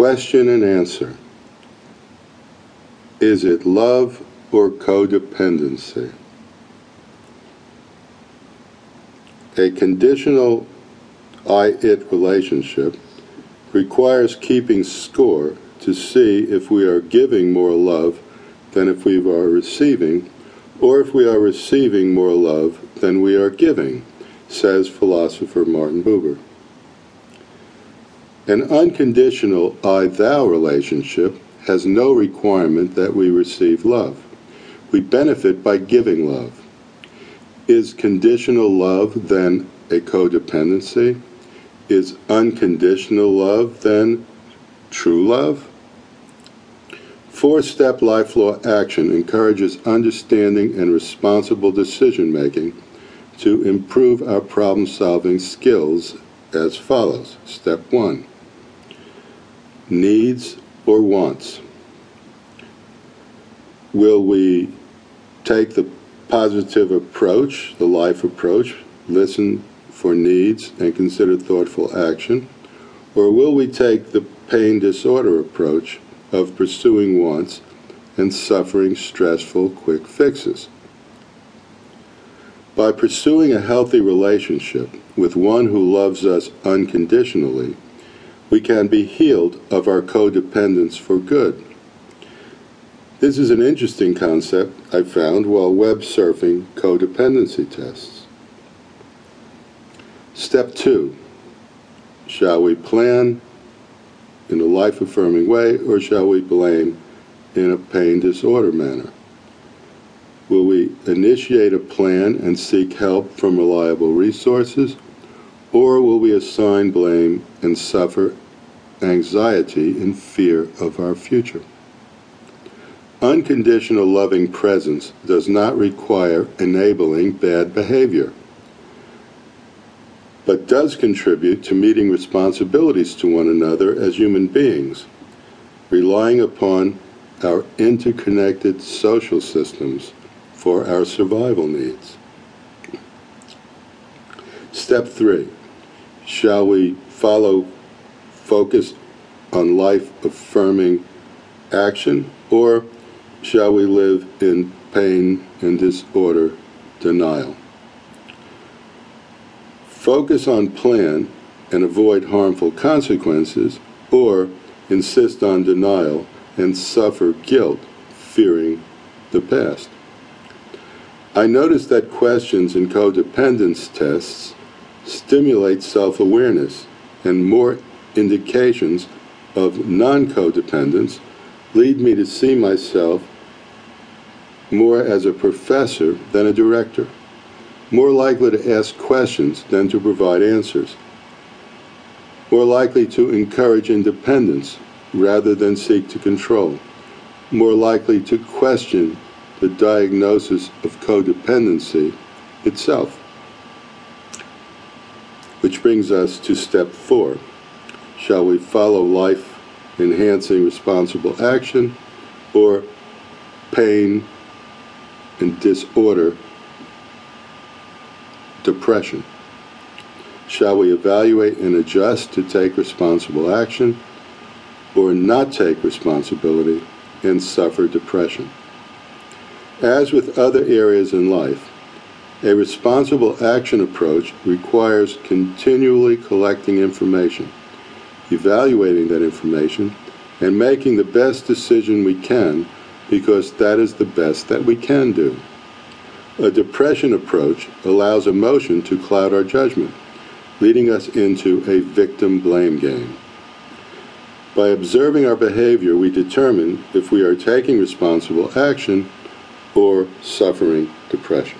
Question and answer. Is it love or codependency? A conditional I-it relationship requires keeping score to see if we are giving more love than if we are receiving, or if we are receiving more love than we are giving, says philosopher Martin Buber. An unconditional I thou relationship has no requirement that we receive love. We benefit by giving love. Is conditional love then a codependency? Is unconditional love then true love? Four step life law action encourages understanding and responsible decision making to improve our problem solving skills as follows. Step one needs or wants? Will we take the positive approach, the life approach, listen for needs and consider thoughtful action? Or will we take the pain disorder approach of pursuing wants and suffering stressful quick fixes? By pursuing a healthy relationship with one who loves us unconditionally, we can be healed of our codependence for good. This is an interesting concept I found while web surfing codependency tests. Step two Shall we plan in a life affirming way or shall we blame in a pain disorder manner? Will we initiate a plan and seek help from reliable resources? Or will we assign blame and suffer anxiety and fear of our future? Unconditional loving presence does not require enabling bad behavior, but does contribute to meeting responsibilities to one another as human beings, relying upon our interconnected social systems for our survival needs. Step three Shall we follow focus on life affirming action, or shall we live in pain and disorder denial? Focus on plan and avoid harmful consequences, or insist on denial and suffer guilt, fearing the past. I noticed that questions in codependence tests stimulate self awareness, and more indications of non codependence lead me to see myself more as a professor than a director, more likely to ask questions than to provide answers, more likely to encourage independence rather than seek to control, more likely to question the diagnosis of codependency itself. Which brings us to step four. Shall we follow life enhancing responsible action or pain and disorder depression? Shall we evaluate and adjust to take responsible action or not take responsibility and suffer depression? As with other areas in life, a responsible action approach requires continually collecting information, evaluating that information, and making the best decision we can because that is the best that we can do. A depression approach allows emotion to cloud our judgment, leading us into a victim blame game. By observing our behavior, we determine if we are taking responsible action or suffering depression.